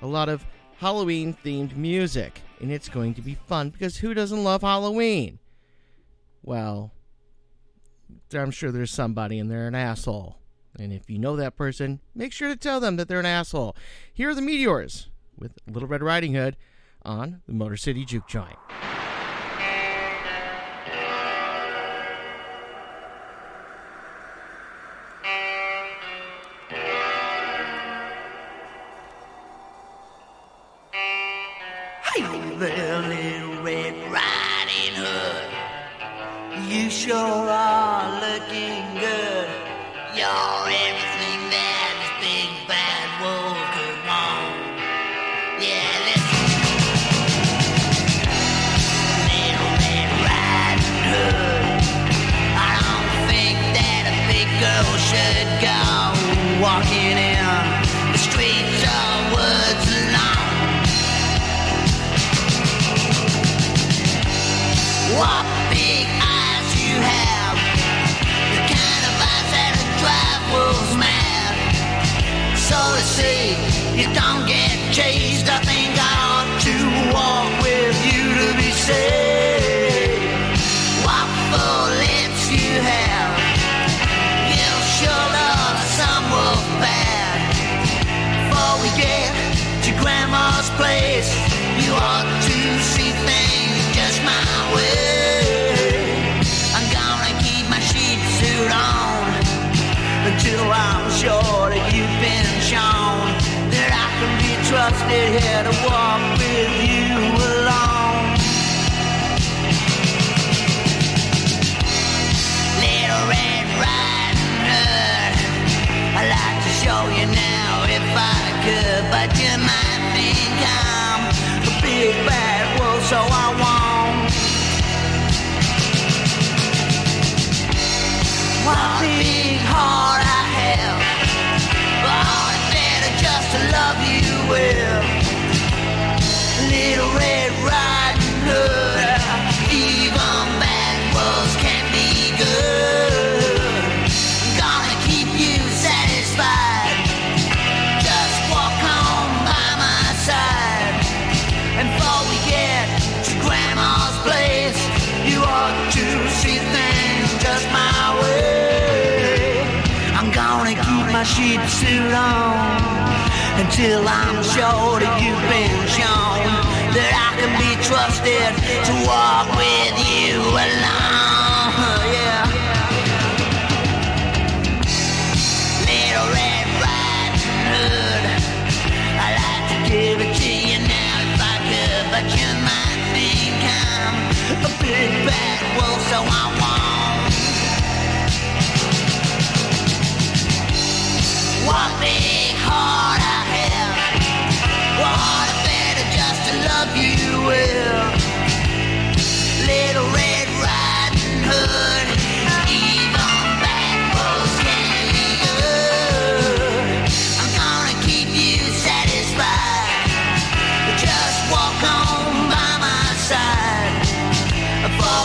a lot of Halloween themed music. And it's going to be fun because who doesn't love Halloween? Well, I'm sure there's somebody and they're an asshole. And if you know that person, make sure to tell them that they're an asshole. Here are the Meteors with Little Red Riding Hood on the Motor City Juke Joint.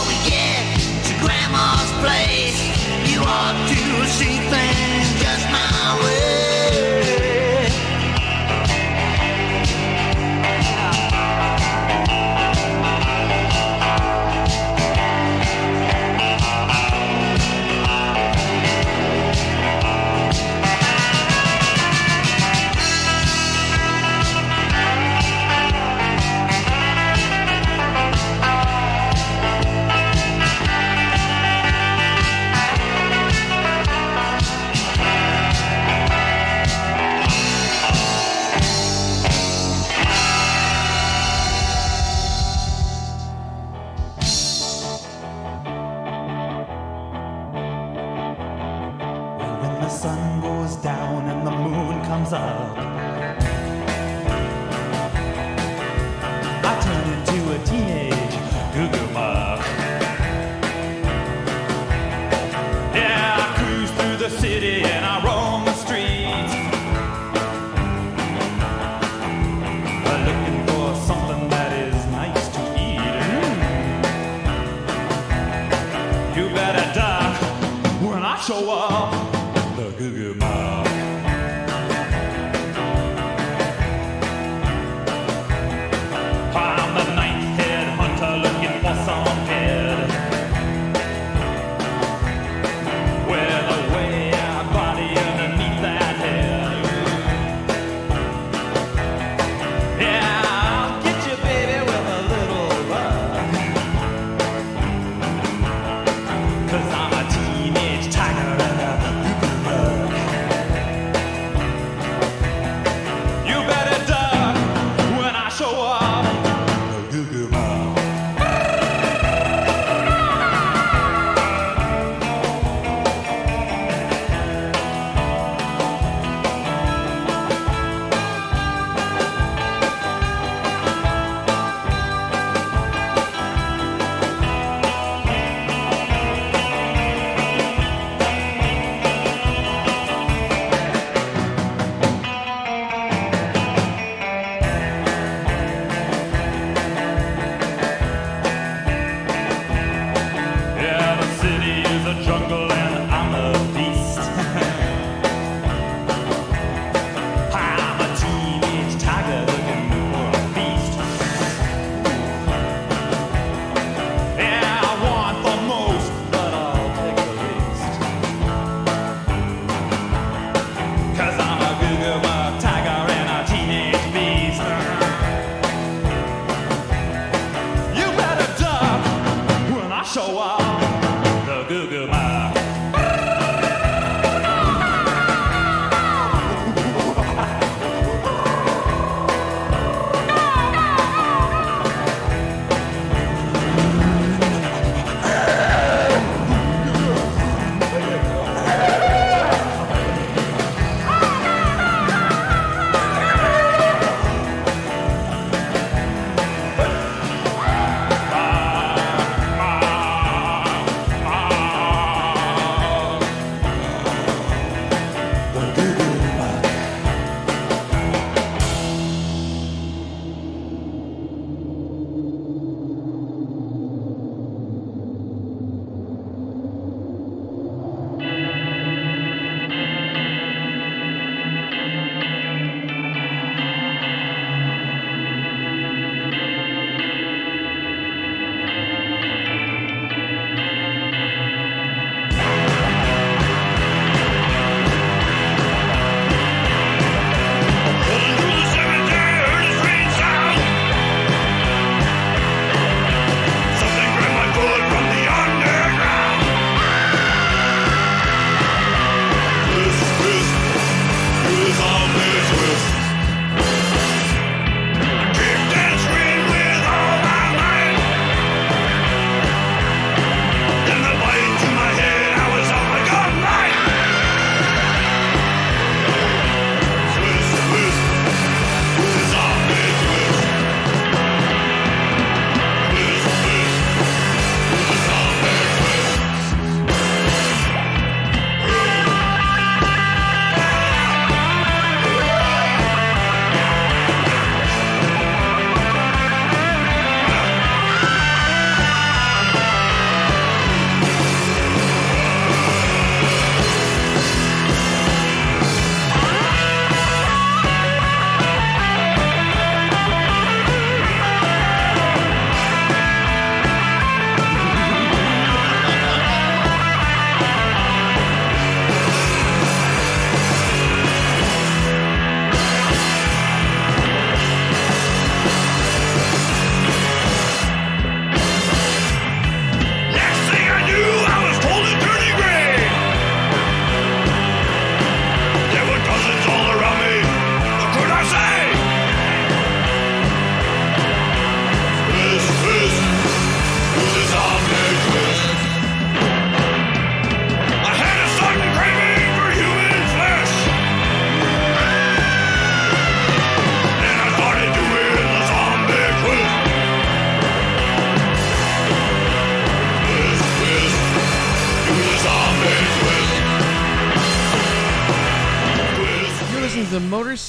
we get. Cause I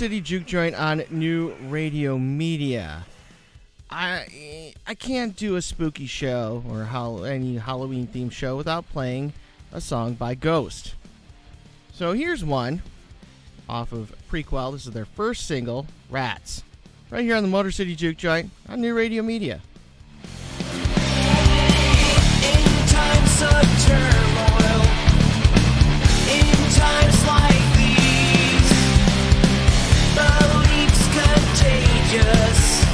City Juke Joint on New Radio Media. I I can't do a spooky show or any Halloween themed show without playing a song by Ghost. So here's one off of Prequelle. This is their first single, Rats. Right here on the Motor City Juke Joint on New Radio Media. In times of turmoil, in times like contagious,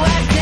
We threw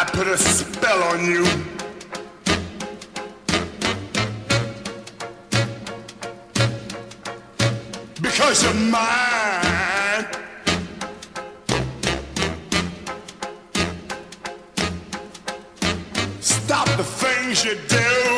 I put a spell on you. Because you're mine. Stop the things you do.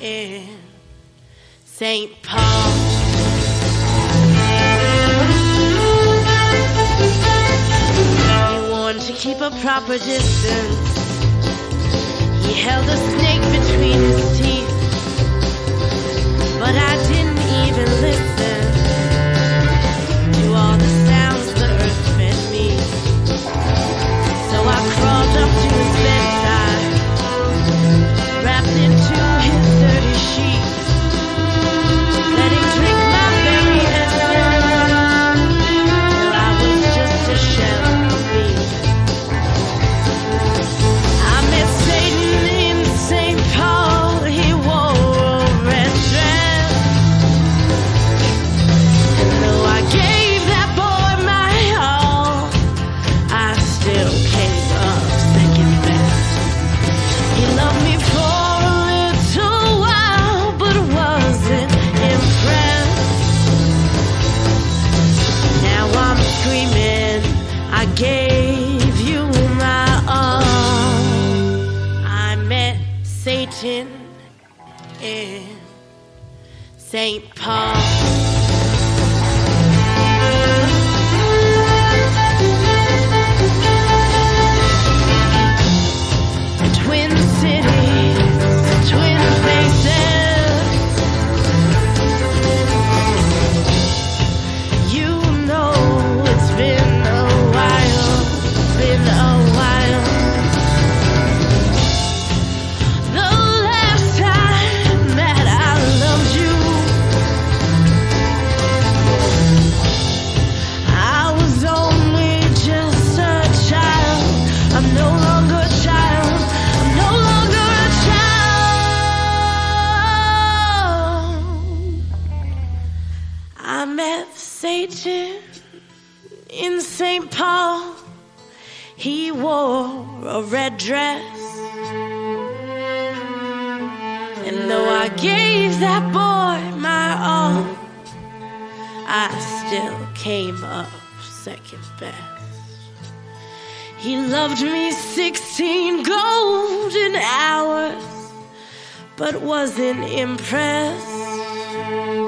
in St. Paul. He warned to keep a proper distance. He held a snake between his teeth, but I didn't even listen. loved me 16 golden hours, but wasn't impressed.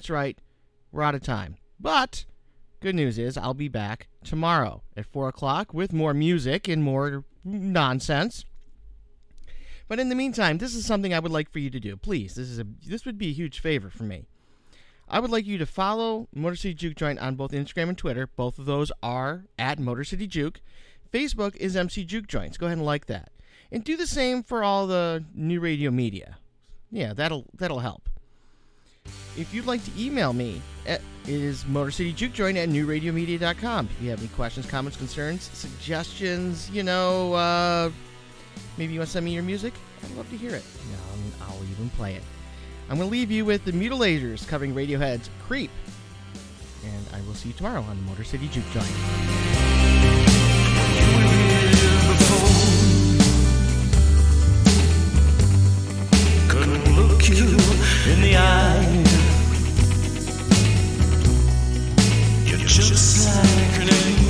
That's right, we're out of time. But good news is I'll be back tomorrow at 4 o'clock with more music and more nonsense. But in the meantime, this is something I would like for you to do. Please, this is a this would be a huge favor for me. I would like you to follow Motor City Juke Joint on both Instagram and Twitter. Both of those are at Motor City Juke. Facebook is MC Juke Joints. Go ahead and like that, and do the same for all the new radio media. Yeah, that'll that'll help. If you'd like to email me, it is motorcityjukejoint at newradiomedia.com. If you have any questions, comments, concerns, suggestions, you know, uh, maybe you want to send me your music, I'd love to hear it. I'll even play it. I'm going to leave you with the Mutilators covering Radiohead's Creep. And I will see you tomorrow on the Motor City Juke Joint. In the eye. You're just like an angel.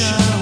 I